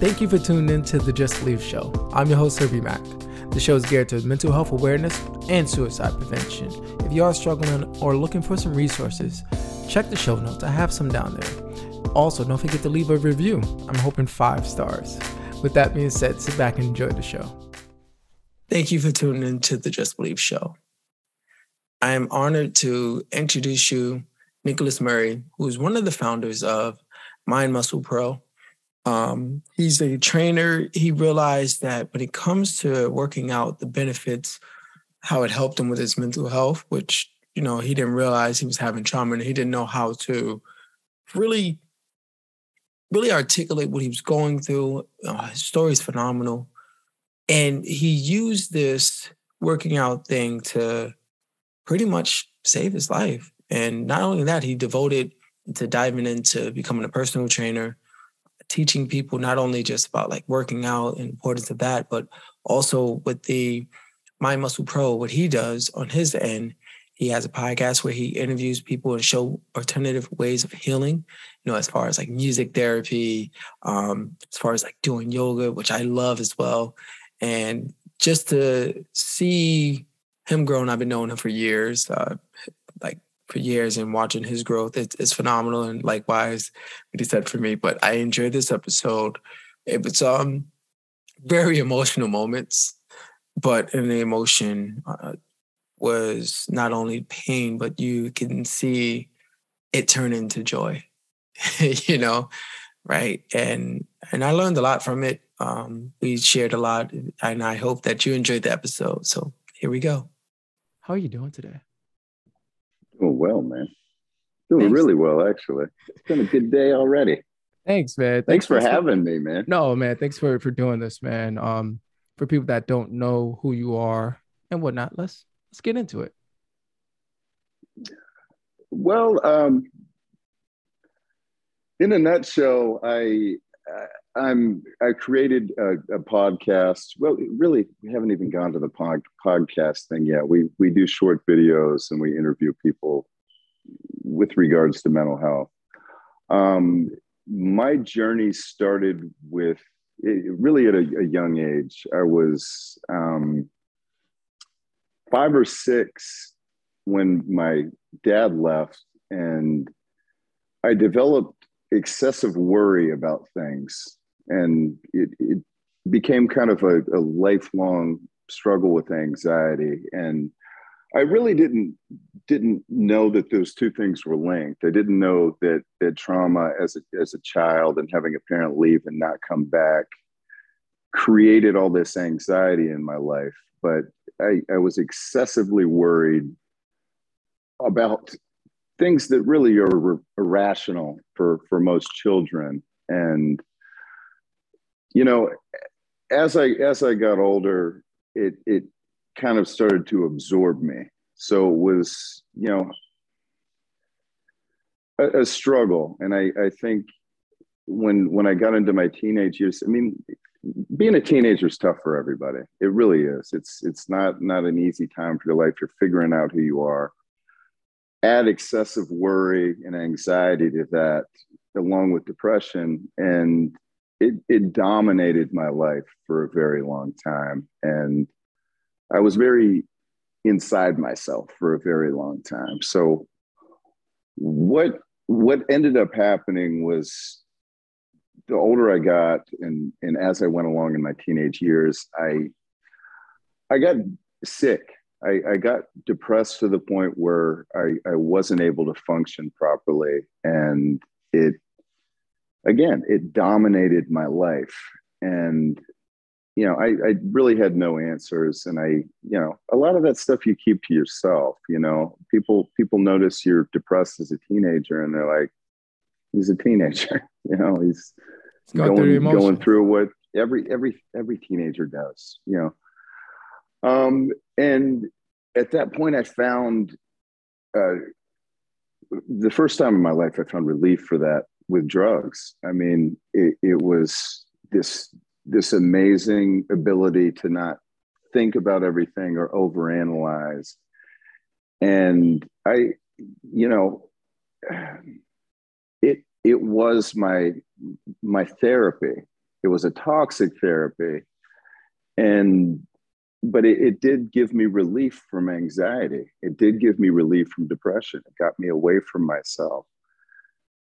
Thank you for tuning in to the Just Believe Show. I'm your host, Herbie Mack. The show is geared towards mental health awareness and suicide prevention. If you are struggling or looking for some resources, check the show notes. I have some down there. Also, don't forget to leave a review. I'm hoping five stars. With that being said, sit back and enjoy the show. Thank you for tuning in to the Just Believe Show. I am honored to introduce you Nicholas Murray, who is one of the founders of Mind Muscle Pro. Um, he's a trainer. He realized that when it comes to working out, the benefits, how it helped him with his mental health, which you know he didn't realize he was having trauma, and he didn't know how to really, really articulate what he was going through. Uh, his story is phenomenal, and he used this working out thing to pretty much save his life. And not only that, he devoted to diving into becoming a personal trainer, teaching people not only just about like working out and importance of that, but also with the Mind Muscle Pro, what he does on his end, he has a podcast where he interviews people and show alternative ways of healing, you know, as far as like music therapy, um, as far as like doing yoga, which I love as well. And just to see him growing, I've been knowing him for years. Uh, like for years and watching his growth it's, phenomenal and likewise what he said for me but i enjoyed this episode. It was um very emotional moments but in the emotion uh, was not only pain but you can see it turn into joy you know right? And and i learned a lot from it. Um we shared a lot and i hope that you enjoyed the episode. So here we go. How are you doing today Doing well, man. Doing Thanks. really well, actually. It's been a good day already. Thanks, man. Thanks, Thanks for, for having me, man. No, man. Thanks for for doing this, man. Um, for people that don't know who you are and whatnot, let's let's get into it. Well, um, in a nutshell, I I'm I created a, a, podcast. Well, really, we haven't even gone to the pod, podcast thing yet. We we do short videos and we interview people with regards to mental health. Um, my journey started with really at a, a, young age. I was um, five or six when my dad left, and I developed excessive worry about things and it, it became kind of a, a lifelong struggle with anxiety and I really didn't didn't know that those two things were linked. I didn't know that that trauma as a as a child and having a parent leave and not come back created all this anxiety in my life. But I, I was excessively worried about things that really are irrational for for most children. And you know, as I as I got older, it it kind of started to absorb me. So it was, you know, a, a struggle. And I, I think when when I got into my teenage years, I mean, being a teenager is tough for everybody. It really is. It's it's not not an easy time for your life. You're figuring out who you are. Add excessive worry and anxiety to that, along with depression, and it, it dominated my life for a very long time. And I was very inside myself for a very long time. So what what ended up happening was the older I got and and as I went along in my teenage years, I I got sick. I, I got depressed to the point where I, I wasn't able to function properly. And it again, it dominated my life. And, you know, I, I really had no answers. And I, you know, a lot of that stuff you keep to yourself, you know, people, people notice you're depressed as a teenager and they're like, he's a teenager, you know, he's, going, going through what every, every, every teenager does, you know? Um, and at that point I found, uh, the first time in my life I found relief for that with drugs. I mean, it, it was this this amazing ability to not think about everything or overanalyze. And I, you know, it it was my my therapy. it was a toxic therapy and but it, it, did give me relief from anxiety it did give me relief from depression it got me away from myself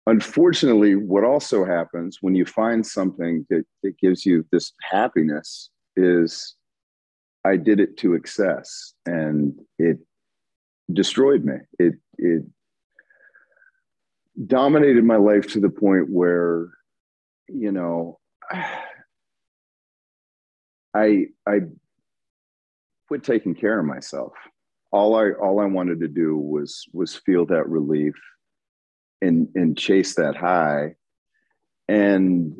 unfortunately what also happens when you find something that, that gives you this happiness is i did it to excess and it destroyed me. It it dominated my life to the point where you know i i quit taking care of myself. All i all i wanted to do was was feel that relief and and chase that high and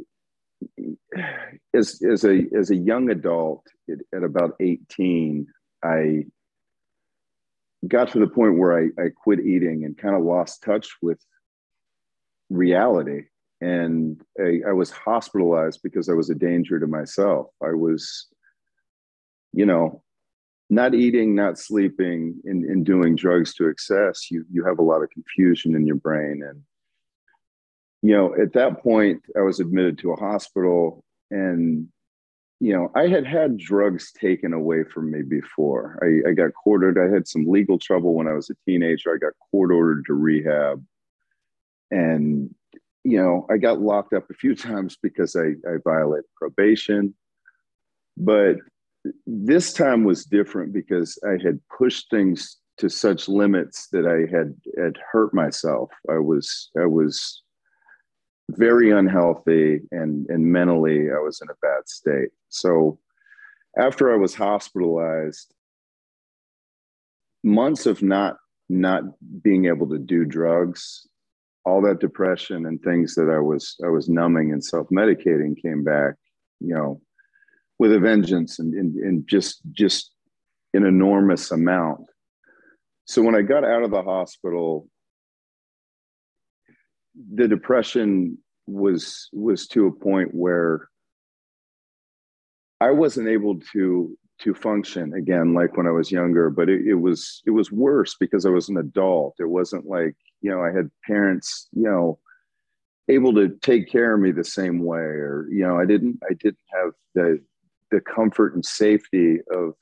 as as a as a young adult at, at about 18 i got to the point where I, I quit eating and kind of lost touch with reality and I, I, was hospitalized because I was a danger to myself. I was, you know, not eating, not sleeping, and, and doing drugs to excess. You you have a lot of confusion in your brain, and you know, at that point, I was admitted to a hospital, and you know, I had had drugs taken away from me before. I, I got court ordered. I had some legal trouble when I was a teenager. I got court ordered to rehab, and you know, I got locked up a few times because I, I violated probation. But this time was different because I had pushed things to such limits that I had had hurt myself. I was I was very unhealthy and and mentally I was in a bad state. So after I was hospitalized, months of not not being able to do drugs all that depression and things that I was I was numbing and self medicating came back, you know, with a vengeance and, and, and just just an enormous amount. So when I got out of the hospital, the depression was was to a point where I wasn't able to to function again like when I was younger, but it, it was it was worse because I was an adult. It wasn't like you know, I had parents, you know, able to take care of me the same way, or you know, I didn't, I didn't have the the comfort and safety of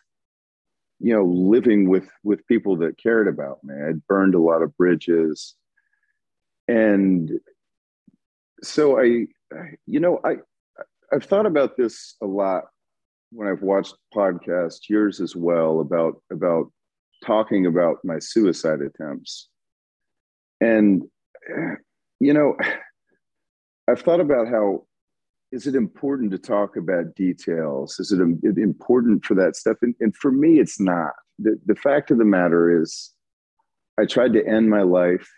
you know living with with people that cared about me. I'd burned a lot of bridges. And so i you know i i've thought about this a lot when i've watched podcasts yours as well about about talking about my suicide attempts. And, you know, I've thought about how is it important to talk about details? Is it important for that stuff? And, and for me, it's not. The, the fact of the matter is, I tried to end my life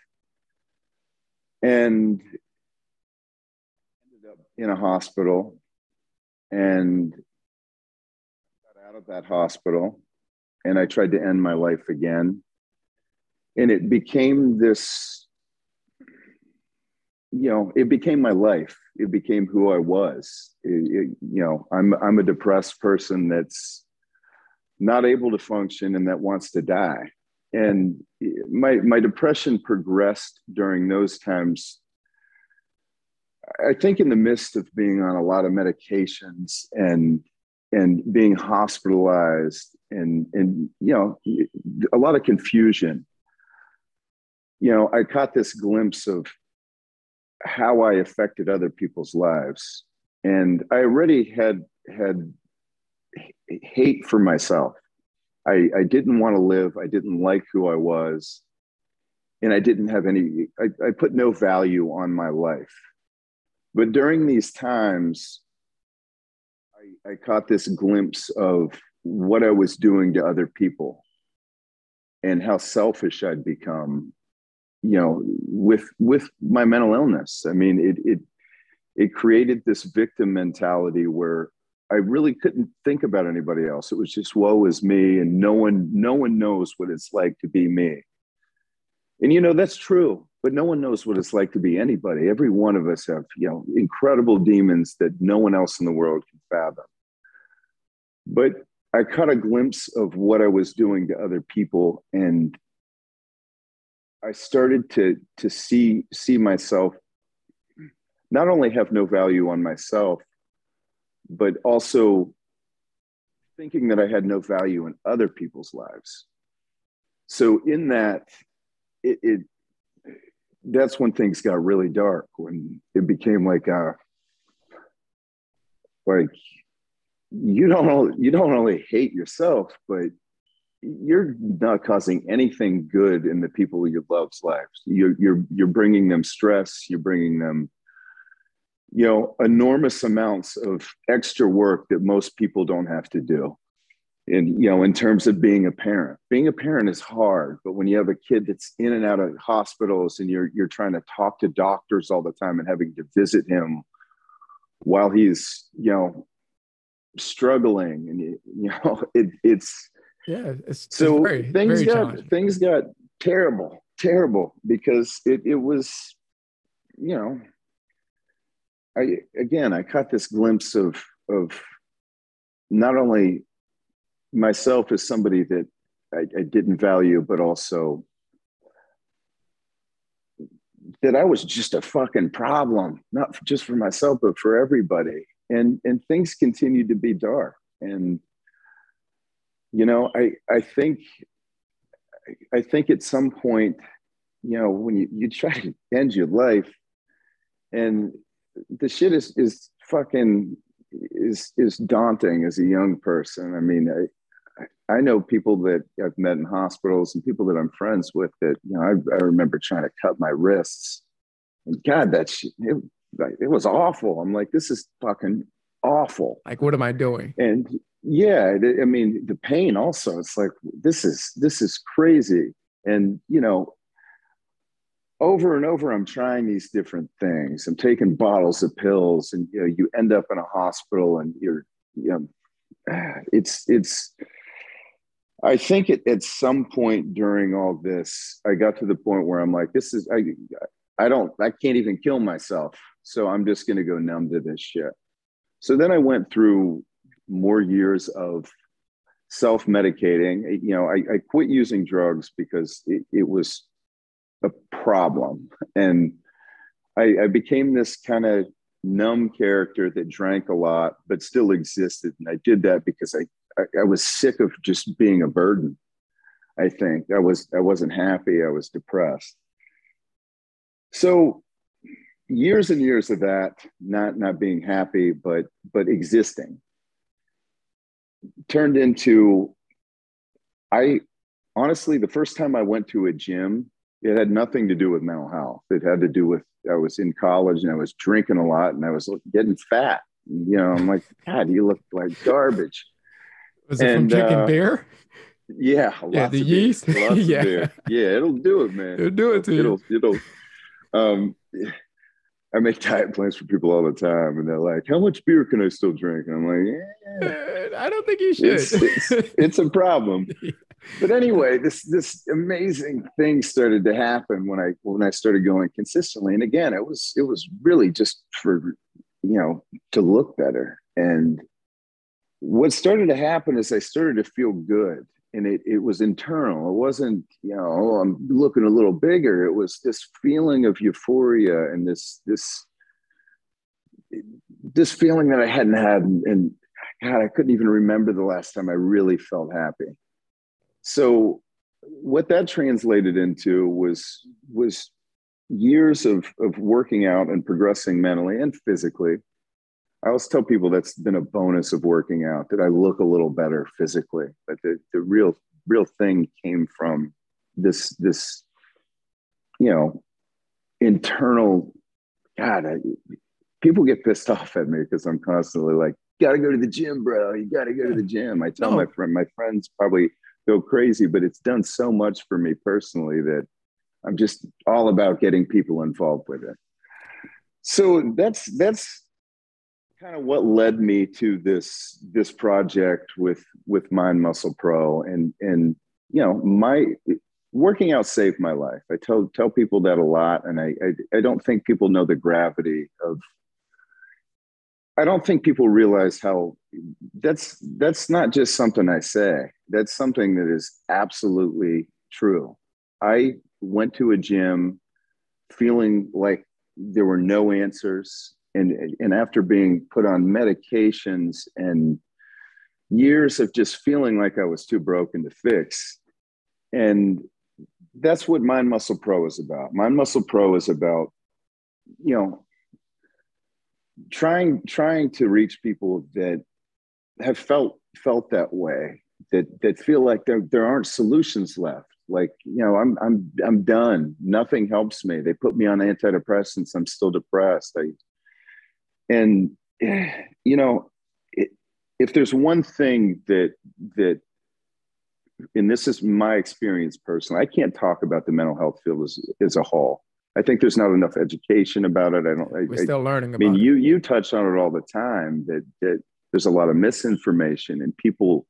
and ended up in a hospital and got out of that hospital and I tried to end my life again and it became this you know it became my life. It became who i was. It, it, you know i'm i'm a depressed person that's not able to function and that wants to die. And my my depression progressed during those times. I think in the midst of being on a lot of medications and and being hospitalized and and you know a lot of confusion you know, I caught this glimpse of how I affected other people's lives. And I already had had hate for myself. I, I didn't want to live. I didn't like who I was. And I didn't have any, I, I put no value on my life. But during these times, I, I caught this glimpse of what I was doing to other people and how selfish I'd become you know with with my mental illness. I mean it it it created this victim mentality where i really couldn't think about anybody else. It was just woe is me and no one no one knows what it's like to be me. And you know that's true but no one knows what it's like to be anybody. Every one of us have you know incredible demons that no one else in the world can fathom. But i caught a glimpse of what i was doing to other people and I started to to see see myself not only have no value on myself, but also thinking that I had no value in other people's lives. So in that, it, it that's when things got really dark when it became like a like you don't you don't only hate yourself but you're not causing anything good in the people you love's lives. You're you're you're bringing them stress. You're bringing them you know enormous amounts of extra work that most people don't have to do. And you know in terms of being a parent being a parent is hard but when you have a kid that's in and out of hospitals and you're you're trying to talk to doctors all the time and having to visit him while he's you know struggling and you, know it, it's yeah it's so very, things very got things got terrible terrible because it, it was you know i again i caught this glimpse of of not only myself as somebody that I, I didn't value, but also that I was just a fucking problem, not just for myself, but for everybody. And and things continued to be dark. And you know, I I think I think at some point, you know, when you, you try to end your life and the shit is is fucking is is daunting as a young person. I mean, I, I know people that I've met in hospitals and people that I'm friends with that, you know, I, I remember trying to cut my wrists. And God, that shit, it, it was awful. I'm like, this is fucking awful. Like, what am I doing? And yeah, I mean, the pain also, it's like, this is, this is crazy. And, you know, over and over, I'm trying these different things. I'm taking bottles of pills and, you know, you end up in a hospital and you're, you know, it's, it's, I think it, at some point during all this, I got to the point where I'm like, this is, I, I don't, I can't even kill myself. So I'm just going to go numb to this shit. So then I went through more years of self medicating. You know, I, I, quit using drugs because it, it was a problem. And I, I became this kind of numb character that drank a lot, but still existed. And I did that because I I, I was sick of just being a burden. I think I was I wasn't happy. I was depressed. So years and years of that, not not being happy, but but existing, turned into I honestly the first time I went to a gym, it had nothing to do with mental health. It had to do with I was in college and I was drinking a lot and I was getting fat. You know, I'm like, God, you look like garbage. Was it and, from chicken uh, beer? Yeah, yeah, the yeast. yeah, yeah, it'll do it, man. It'll do it to it'll, you. It'll. Um, I make diet plans for people all the time, and they're like, "How much beer can I still drink?" And I'm like, eh, "I don't think you should." It's, it's, it's a problem. but anyway, this this amazing thing started to happen when I when I started going consistently, and again, it was it was really just for you know to look better and what started to happen is I started to feel good and it, it was internal. It wasn't, you know, oh, I'm looking a little bigger. It was this feeling of euphoria and this, this, this feeling that I hadn't had. And, and God, I couldn't even remember the last time I really felt happy. So what that translated into was, was years of, of working out and progressing mentally and physically I always tell people that's been a bonus of working out that I look a little better physically. But the, the real real thing came from this this you know internal God. I, people get pissed off at me because I'm constantly like, "Got to go to the gym, bro. You got to go to the gym." I tell no. my friend, my friends probably go crazy, but it's done so much for me personally that I'm just all about getting people involved with it. So that's that's kind of what led me to this this project with with mind muscle pro and and you know my working out saved my life. I tell tell people that a lot and I, I i don't think people know the gravity of i don't think people realize how that's that's not just something i say. That's something that is absolutely true. I went to a gym feeling like there were no answers and and after being put on medications and years of just feeling like I was too broken to fix. And that's what Mind Muscle Pro is about. Mind Muscle Pro is about, you know, trying trying to reach people that have felt felt that way, that that feel like there there aren't solutions left. Like, you know, I'm I'm I'm done. Nothing helps me. They put me on antidepressants. I'm still depressed. I and you know, if there's one thing that that and this is my experience personally i can't talk about the mental health field as, as a whole. I think there's not enough education about it. I don't I, we're still learning i mean it. you you touch on it all the time that that there's a lot of misinformation and people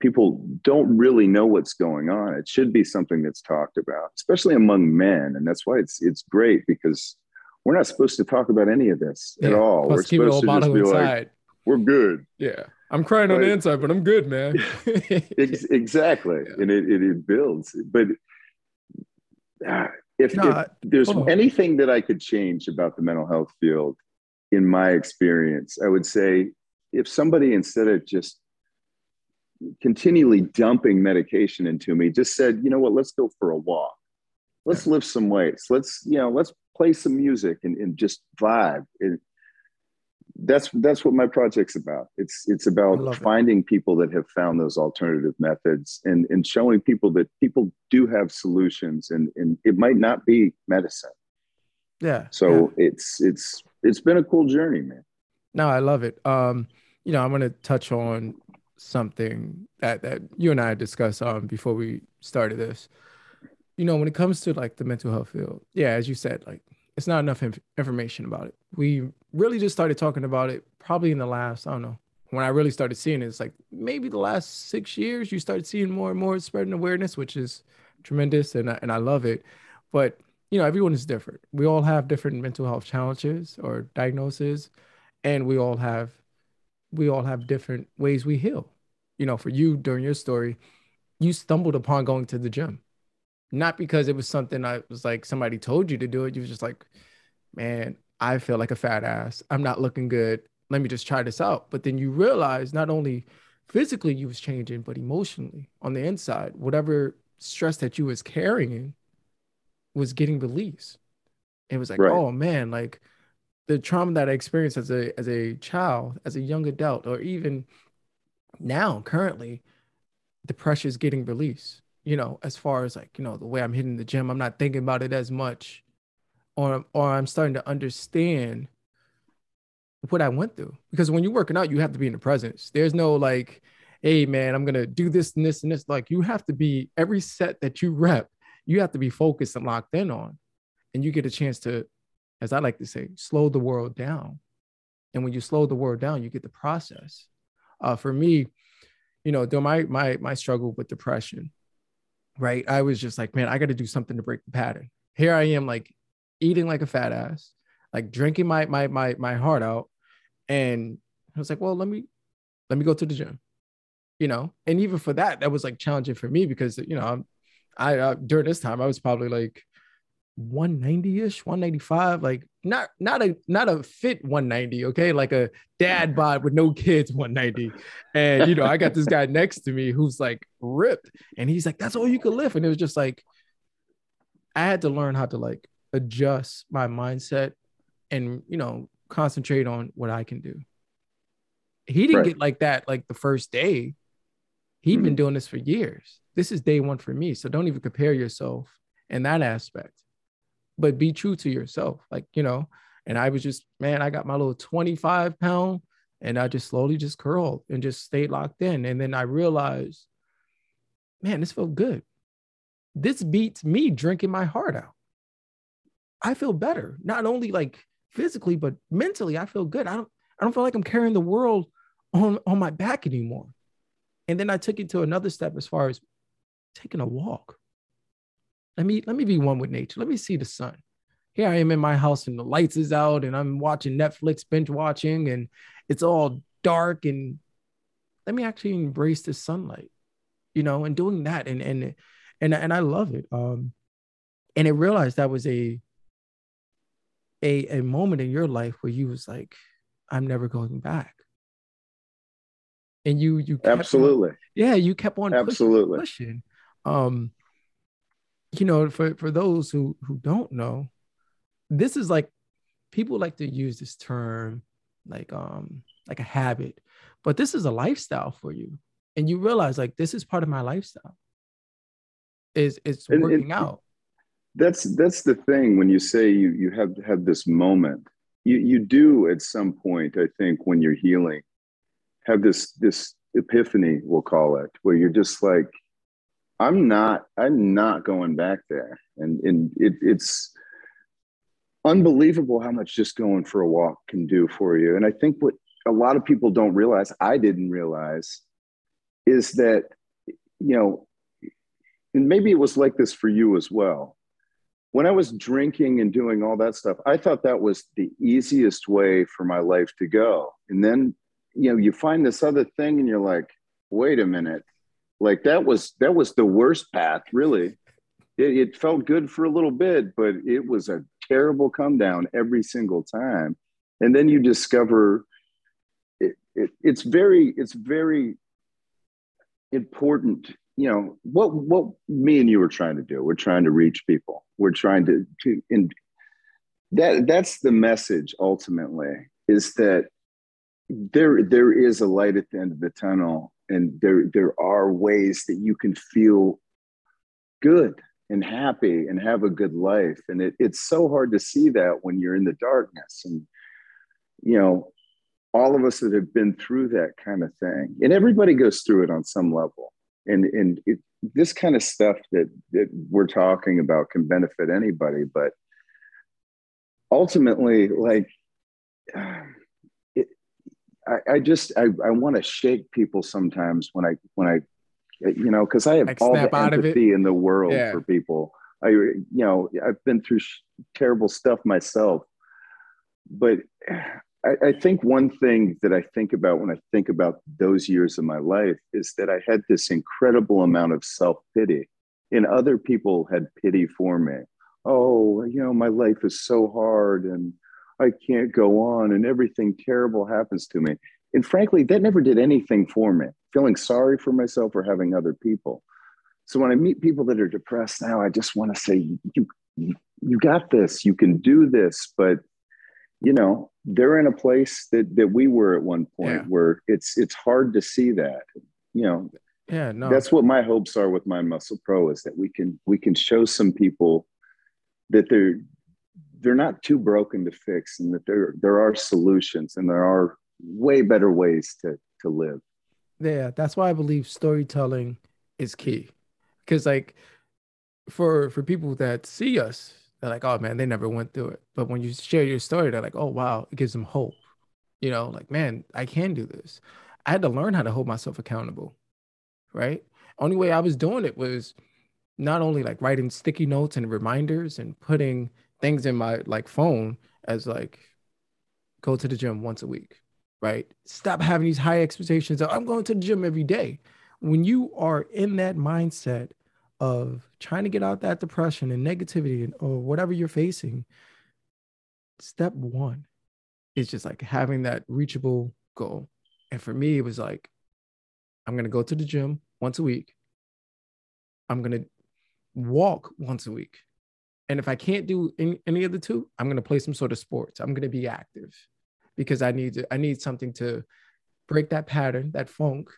people don't really know what's going on. It should be something that's talked about especially among men. And that's why it's it's great because we're not supposed to talk about any of this yeah, at all we're supposed to just be inside. like we're good yeah I'm crying on the inside, but I'm good, man. exactly, yeah. and it, it, it builds. But uh, if, no, if there's anything that I could change about the mental health field, in my experience, I would say if somebody instead of just continually dumping medication into me, just said, you know what, let's go for a walk, let's yeah. lift some weights, let's you know, let's play some music and, and just vibe. It, that's that's what my project's about. It's it's about finding it. people that have found those alternative methods and and showing people that people do have solutions and and it might not be medicine. Yeah. So yeah. it's it's it's been a cool journey, man. No, I love it. Um, you know, I'm gonna touch on something that that you and I discussed um before we started this. You know, when it comes to like the mental health field, yeah, as you said, like it's not enough inf- information about it. We really just started talking about it probably in the last, I don't know, when I really started seeing it, it's like maybe the last six years you started seeing more and more spreading awareness, which is tremendous and I, and I love it. But you know, everyone is different. We all have different mental health challenges or diagnoses, and we all have we all have different ways we heal. You know, for you during your story, you stumbled upon going to the gym not because it was something I was like somebody told you to do it. You was just like, man, I feel like a fat ass. I'm not looking good. Let me just try this out. But then you realize not only physically you was changing, but emotionally on the inside, whatever stress that you was carrying was getting released. It was like, right. oh man, like the trauma that I experienced as a as a child, as a young adult, or even now currently, the pressure is getting released you know, as far as like, you know, the way I'm hitting the gym, I'm not thinking about it as much or or I'm starting to understand what I went through. Because when you're working out, you have to be in the presence. There's no like, hey man, I'm gonna do this and this and this. Like you have to be every set that you rep, you have to be focused and locked in on. And you get a chance to, as I like to say, slow the world down. And when you slow the world down, you get the process. Uh, for me, you know, during my my my struggle with depression, right? I was just like, man, I got to do something to break the pattern. Here I am, like eating like a fat ass, like drinking my my my my heart out, and I was like, well, let me let me go to the gym, you know. And even for that, that was like challenging for me because you know, i'm uh, during this time I was probably like 190-ish 195 like not not a not a fit 190 okay? Like a dad bod with no kids 190 and you know i got this guy next to me who's like ripped and he's like that's all you could lift. And it was just like i had to learn how to like adjust my mindset and you know concentrate on what i can do. He didn't right. get like that like the first day. He had mm-hmm. been doing this for years. This is day one for me so don't even compare yourself in that aspect but be true to yourself. Like, you know, and I was just, man, I got my little 25 pound and I just slowly just curled and just stayed locked in. And then I realized, man, this felt good. This beats me drinking my heart out. I feel better, not only like physically, but mentally. I feel good. I don't, I don't feel like I'm carrying the world on, on my back anymore. And then I took it to another step as far as taking a walk. Let me let me be one with nature. Let me see the sun. Here I am in my house and the lights is out and I'm watching Netflix, binge watching, and it's all dark. And let me actually embrace the sunlight, you know, and doing that and and and and I love it. Um, and I realized that was a a, a moment in your life where you was like, I'm never going back. And you you absolutely on, yeah you kept on absolutely pushing, pushing. Um, you know, for for those who who don't know, this is like people like to use this term like um like a habit, but this is a lifestyle for you, and you realize like this is part of my lifestyle. Is it's working and, out. That's that's the thing when you say you you have had this moment. You you do at some point, I think, when you're healing, have this this epiphany, we'll call it, where you're just like, I'm not I'm not going back there, and and it, it's unbelievable how much just going for a walk can do for you. And I think what a lot of people don't realize, I didn't realize, is that you know, and maybe it was like this for you as well. When I was drinking and doing all that stuff, I thought that was the easiest way for my life to go. And then, you know, you find this other thing and you're like, wait a minute, like that was that was the worst path really. It, it, felt good for a little bit but it was a terrible come down every single time. And then you discover it, it, it's very it's very important you know what what me and you are trying to do. We're trying to reach people. We're trying to to and that that's the message ultimately is that there there is a light at the end of the tunnel and there there are ways that you can feel good and happy and have a good life. And it, it's so hard to see that when you're in the darkness. And you know all of us that have been through that kind of thing and everybody goes through it on some level. And and it, this kind of stuff that that we're talking about can benefit anybody but ultimately like I, I just I, I want to shake people sometimes when I when I you know because I have all the empathy in the world yeah. for people. I you know I've been through sh- terrible stuff myself, but I, I think one thing that I think about when I think about those years of my life is that I had this incredible amount of self pity, and other people had pity for me. Oh, you know, my life is so hard, and I can't go on and everything terrible happens to me. And frankly, that never did anything for me, feeling sorry for myself or having other people. So when I meet people that are depressed now, I just want to say, you, you got this, you can do this. But, you know, they're in a place that, that we were at one point yeah. where it's, it's hard to see that, you know, yeah, no. That's what my hopes are with Mind Muscle Pro is that we can, we can show some people that they're, they're not too broken to fix and that there there are solutions and there are way better ways to to live. Yeah that's why i believe storytelling is key. Because like for for people that see us they're like oh man they never went through it. But when you share your story they're like oh wow it gives them hope. You know like man i can do this. I had to learn how to hold myself accountable right? Only way i was doing it was not only like writing sticky notes and reminders and putting things in my like phone as like go to the gym once a week, right? Stop having these high expectations of I'm going to the gym every day. When you are in that mindset of trying to get out that depression and negativity and, or whatever you're facing, step one is just like having that reachable goal. And for me, it was like, I'm going to go to the gym once a week. I'm going to walk once a week. And if I can't do any, any of the two, I'm going to play some sort of sports. I'm going to be active because I need to, I need something to break that pattern, that funk.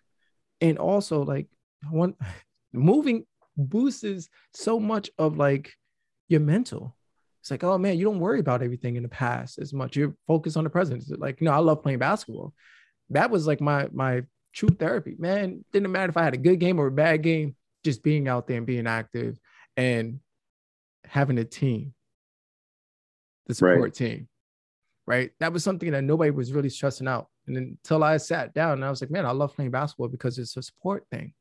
And also like one moving boosts so much of like your mental. It's like, oh man, you don't worry about everything in the past as much. You're focused on the present. Like, you know, I love playing basketball. That was like my my true therapy. Man, didn't matter if I had a good game or a bad game, just being out there and being active and having a team, the support right. team, right? That was something that nobody was really stressing out. And until I sat down and I was like, man, I love playing basketball because it's a support thing.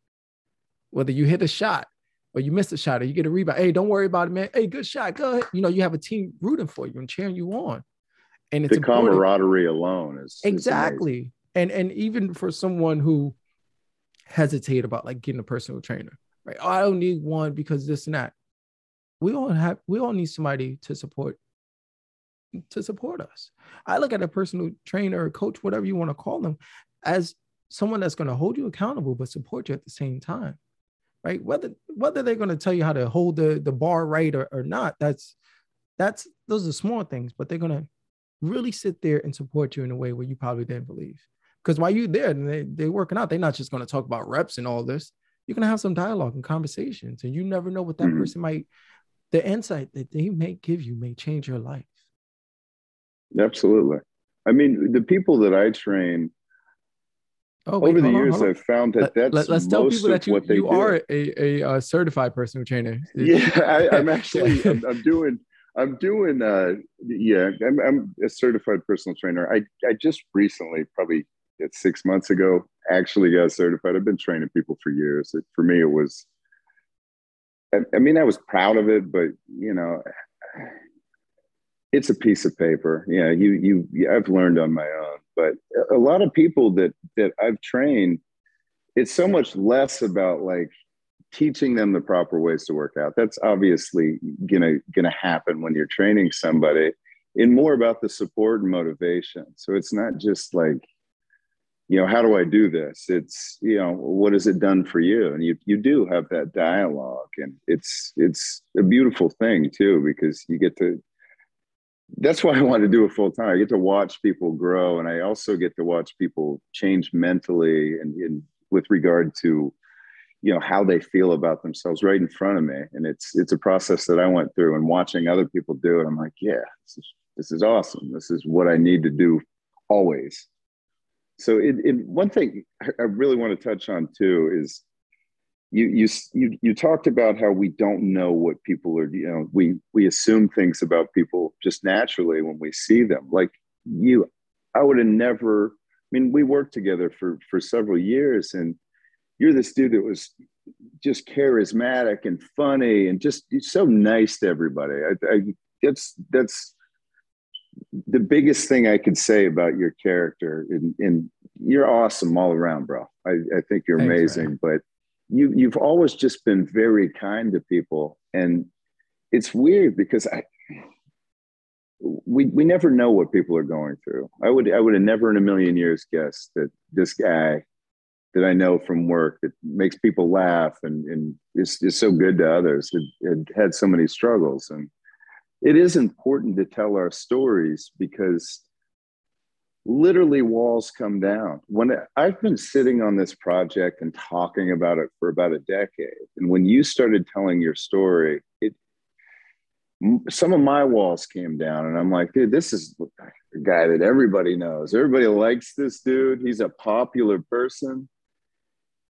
Whether you hit a shot or you miss a shot or you get a rebound, hey, don't worry about it, man. Hey, good shot. Go ahead. You know, you have a team rooting for you and cheering you on. And it's the important. camaraderie alone is exactly. Is and and even for someone who hesitate about like getting a personal trainer, right? Oh, I don't need one because this and that we all have we all need somebody to support to support us. I look at a personal trainer or coach, whatever you want to call them, as someone that's going to hold you accountable but support you at the same time. Right? Whether whether they're going to tell you how to hold the, the bar right or, or not, that's that's those are small things, but they're gonna really sit there and support you in a way where you probably didn't believe. Because while you're there and they, they're working out, they're not just going to talk about reps and all this. You're going to have some dialogue and conversations, and you never know what that mm-hmm. person might, the insight that they may give you may change your life. Absolutely. I mean, the people that I train oh, wait, over the years, I've found that that's let, us tell people that you, you are a, a, a, certified personal trainer. Yeah, I, am actually I'm, I'm, doing I'm doing uh yeah I'm, I'm a certified personal trainer. I I just recently probably six months ago actually got certified. I've been training people for years. It, for me, it was. I, mean, I was proud of it, but you know, it's a piece of paper. Yeah, you you I've learned on my own, but a lot of people that that I've trained, it's so much less about like teaching them the proper ways to work out. That's obviously gonna gonna happen when you're training somebody. And more about the support and motivation. So it's not just like you know, how do I do this? It's, you know, what has it done for you? And you you do have that dialogue and it's it's a beautiful thing too, because you get to that's why I want to do it full time. I get to watch people grow and I also get to watch people change mentally and, and with regard to you know how they feel about themselves right in front of me and it's it's a process that i went through and watching other people do it i'm like yeah this is, this is awesome this is what i need to do always so one thing I really want to touch on too is you you you you talked about how we don't know what people are you know we we assume things about people just naturally when we see them. Like you I would have never I mean we worked together for for several years and you're this dude that was just charismatic and funny and just so nice to everybody. I, I that's that's the biggest thing I could say about your character, and, and you're awesome all around, bro. I, I think you're Thanks, amazing, man. but you you've always just been very kind to people, and it's weird because I we we never know what people are going through. I would I would have never in a million years guessed that this guy that I know from work that makes people laugh and, and is, is so good to others had, had had so many struggles and it is important to tell our stories because literally walls come down. When i've been sitting on this project and talking about it for about a decade and when you started telling your story it some of my walls came down and i'm like dude this is a guy that everybody knows. Everybody likes this dude. He's a popular person.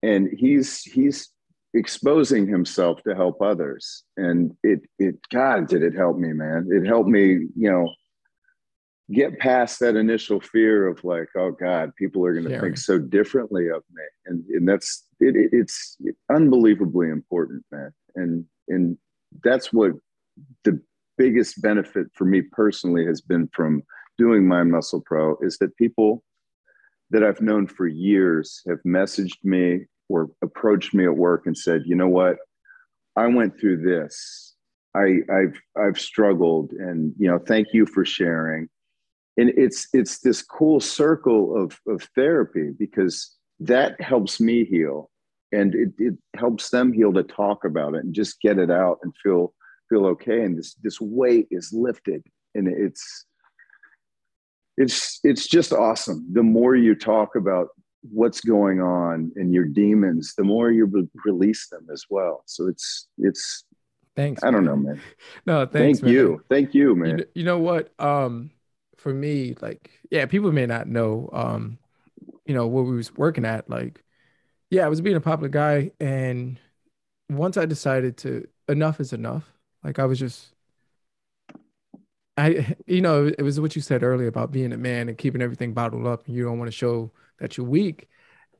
And he's he's exposing himself to help others. And it it god did it help me man. It helped me you know get past that initial fear of like oh god people are going to think so differently of me. And and that's it, it, it's unbelievably important man. And and that's what the biggest benefit for me personally has been from doing mind muscle pro is that people that i've known for years have messaged me or approached me at work and said, you know what, I went through this. I, I've I've struggled, and you know, thank you for sharing. And it's it's this cool circle of of therapy because that helps me heal, and it, it helps them heal to talk about it and just get it out and feel feel okay. And this this weight is lifted, and it's it's it's just awesome. The more you talk about what's going on in your demons, the more you re- release them as well. So it's it's thanks. I don't know, man. no, thanks. Thank man. you. Thank you, man. You, you know what? Um, for me, like, yeah, people may not know um, you know, what we was working at. Like, yeah, I was being a popular guy, and once I decided to enough is enough, like I was just I, you know, it was what you said earlier about being a man and keeping everything bottled up, and you don't want to show that you're weak.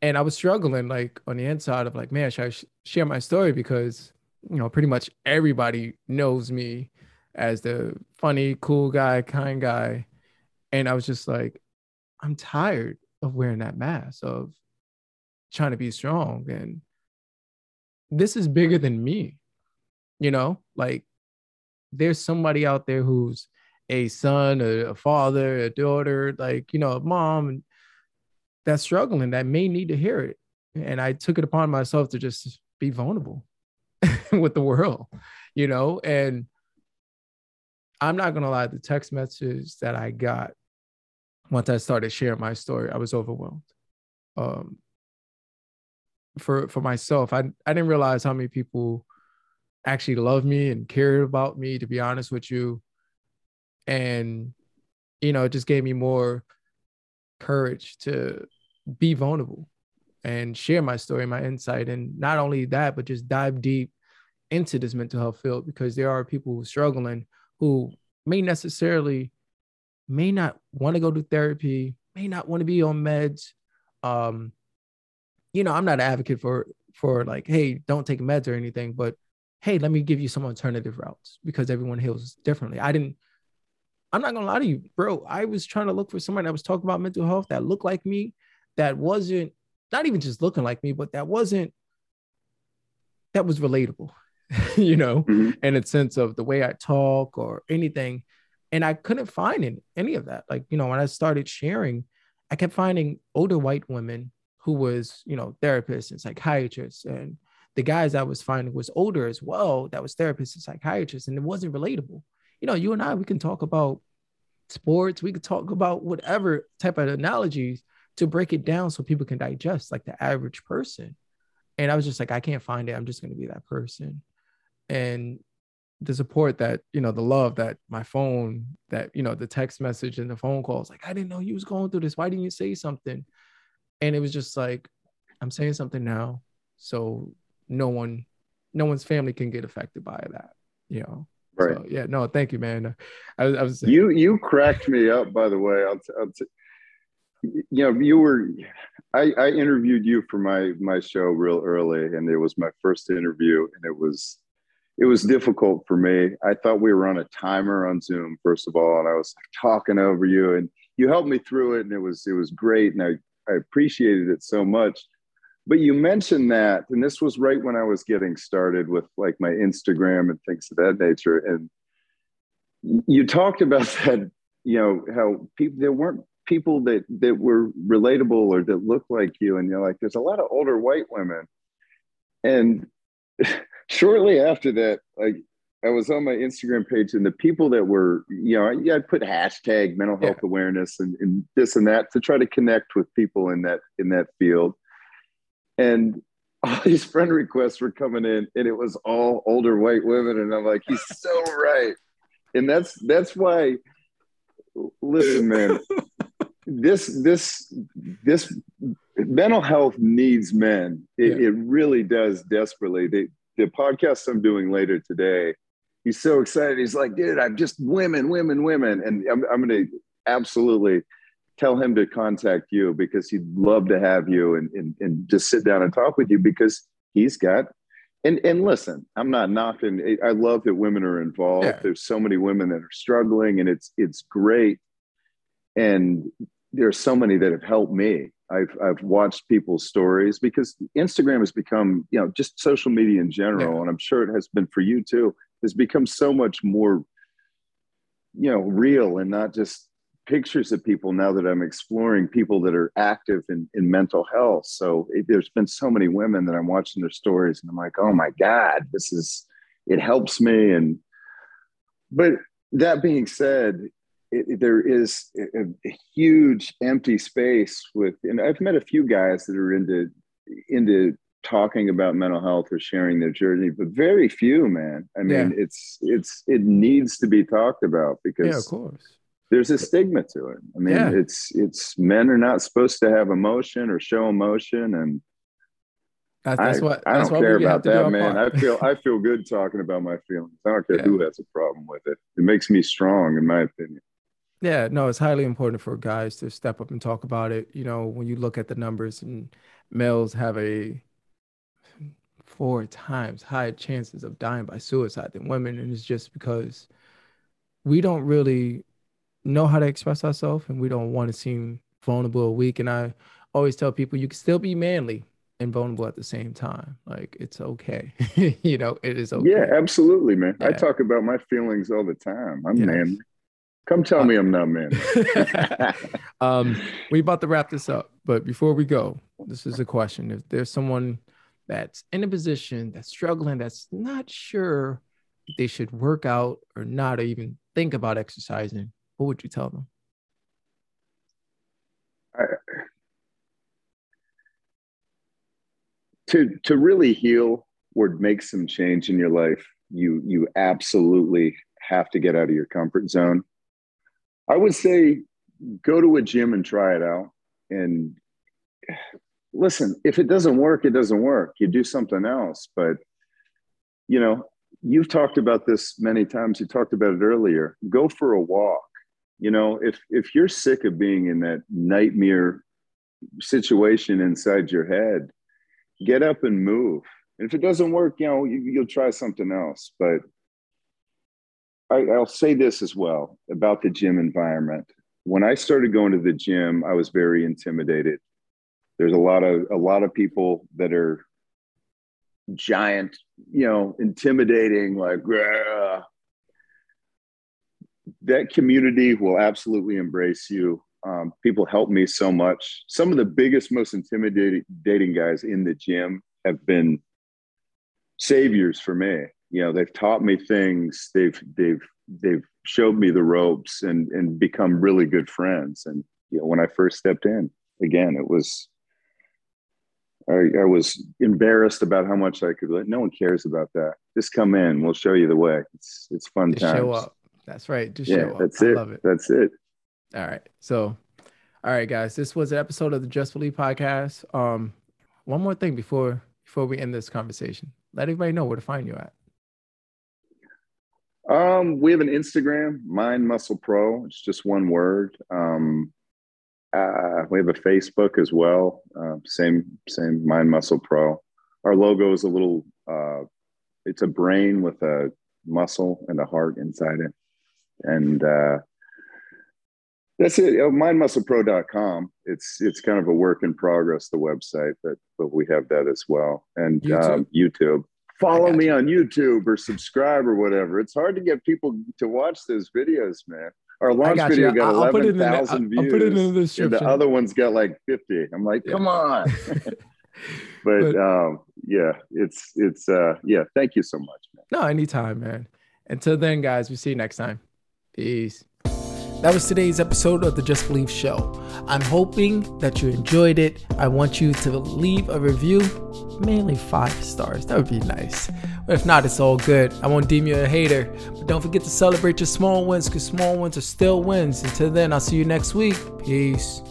And I was struggling, like on the inside of like, man, should I sh- share my story? Because you know, pretty much everybody knows me as the funny, cool guy, kind guy, and I was just like, I'm tired of wearing that mask of trying to be strong, and this is bigger than me, you know, like there's somebody out there who's a son, a, a father, a daughter, like, you know, a mom that's struggling that may need to hear it. And I took it upon myself to just be vulnerable with the world, you know, and I'm not gonna lie, the text messages that I got once I started sharing my story, I was overwhelmed. Um, for for myself, I I didn't realize how many people actually love me and cared about me. To be honest with you, and you know, it just gave me more courage to be vulnerable and share my story, my insight, and not only that, but just dive deep into this mental health field because there are people who are struggling who may necessarily may not want to go to therapy, may not want to be on meds. Um, you know, I'm not an advocate for for like, hey, don't take meds or anything, but hey, let me give you some alternative routes because everyone heals differently. I didn't, I'm not gonna lie to you, bro. I was trying to look for somebody that was talking about mental health that looked like me, that wasn't not even just looking like me, but that wasn't that was relatable, you know, mm-hmm. in a sense of the way I talk or anything. And I couldn't find any, any of that. Like, you know, when I started sharing, I kept finding older white women who was, you know, therapists and psychiatrists. And the guys I was finding was older as well, that was therapists and psychiatrists. And it wasn't relatable. You know, you and I, we can talk about sports, we could talk about whatever type of analogies to break it down so people can digest like the average person. And I was just like, I can't find it. I'm just going to be that person. And the support that you know the love that my phone that you know the text message and the phone calls like i didn't know you was going through this why didn't you say something and it was just like i'm saying something now so no one no one's family can get affected by that you know right so, yeah no thank you man I, I, was you you cracked me up by the way I'll, t- I'll t- you know you were I, I interviewed you for my my show real early and it was my first interview and it was it was difficult for me. I thought we were on a timer on Zoom, first of all, and I was talking over you, and you helped me through it, and it was it was great, and I I appreciated it so much. But you mentioned that, and this was right when I was getting started with like my Instagram and things of that nature, and you talked about that. You know how people there weren't people that that were relatable or that looked like you, and you're like, there's a lot of older white women, and shortly after that, like I was on my Instagram page, and the people that were, you know, yeah, I put hashtag mental health yeah. awareness and, and this and that to try to connect with people in that in that field. And all these friend requests were coming in, and it was all older white women, and I'm like, he's so right. And that's that's why. Listen, man, this this this mental health needs men. It, yeah. it really does desperately. They, the podcast I'm doing later today, he's so excited. He's like, dude, I'm just women, women, women. And I'm, I'm going to absolutely tell him to contact you because he'd love to have you and, and, and just sit down and talk with you because he's got and and listen i'm not knocking i love that women are involved yeah. there's so many women that are struggling and it's it's great and there's so many that have helped me I've I've watched people's stories because Instagram has become, you know, just social media in general, yeah. and I'm sure it has been for you too, has become so much more, you know, real and not just pictures of people now that I'm exploring people that are active in, in mental health. So it, there's been so many women that I'm watching their stories and I'm like, oh my God, this is, it helps me. And, but that being said, it, there is a, a, huge empty space with, and I've met a few guys that are into into talking about mental health or sharing their journey, but very few, man. I mean, yeah. it's it's it needs to be talked about because yeah, of course. There's a stigma to it. I mean, yeah. it's it's men are not supposed to have emotion or show emotion, and that's, that's I, what I don't care about that, man. I feel I feel good talking about my feelings. I don't care yeah. who has a problem with it. It makes me strong, in my opinion. Yeah, no, it's highly important for guys to step up and talk about it. You know, when you look at the numbers and males have a four times higher chances of dying by suicide than women, and it's just because we don't really know how to express ourselves and we don't want to seem vulnerable or weak. And I always tell people you can still be manly and vulnerable at the same time. Like it's okay. you know, it is okay. Yeah, absolutely, man. Yeah. I talk about my feelings all the time. I'm yes. manly. Come tell uh, me I'm not man. um, we about to wrap this up, but before we go, this is a question: If there's someone that's in a position that's struggling, that's not sure they should work out or not, or even think about exercising, what would you tell them? To to really heal or make some change in your life, you you absolutely have to get out of your comfort zone. I would say go to a gym and try it out. And listen, if it doesn't work, it doesn't work. You do something else. But you know, you've talked about this many times. You talked about it earlier. Go for a walk. You know, if if you're sick of being in that nightmare situation inside your head, get up and move. And if it doesn't work, you know, you, will try something else. But I, I'll say this as well about the gym environment. When I started going to the gym, I was very intimidated. There's a lot of a lot of people that are giant, you know, intimidating, like that community will absolutely embrace you. Um, people help me so much. Some of the biggest, most intimidating dating guys in the gym have been saviors for me. You know, they've taught me things. They've they've they've showed me the ropes and and become really good friends. And you know, when I first stepped in, again, it was I, I, was embarrassed about how much I could. Let no one cares about that. Just come in. We'll show you the way. It's it's fun Just times. Show up. That's right. Just yeah. That's it. it. That's it. All right. So, all right, guys. This was an episode of the Just Believe podcast. Um, one more thing before before we end this conversation. Let everybody know where to find you at. Um, we have an Instagram, Mind Muscle Pro. It's just one word. Um, uh, we have a Facebook as well. Uh, same, same Mind Muscle Pro. Our logo is a little. Uh, it's a brain with a muscle and a heart inside it, and uh, that's it. Mindmusclepro.com. It's it's kind of a work in progress, the website, but but we have that as well, and YouTube. Um, YouTube. Follow me you. on YouTube or subscribe or whatever. It's hard to get people to watch those videos, man. Our launch got video you. got I'll 11,000 views. I'll put it in the description. The other one's got like 50. I'm like, come on. but, but um, yeah, it's, it's, uh, yeah, thank you so much, man. No, anytime, man. Until then, guys, we see you next time. Peace. That was today's episode of the Just Believe Show. I'm hoping that you enjoyed it. I want you to leave a review, mainly five stars. That would be nice. But if not, it's all good. I won't deem you a hater. But don't forget to celebrate your small wins because small wins are still wins. Until then, I'll see you next week. Peace.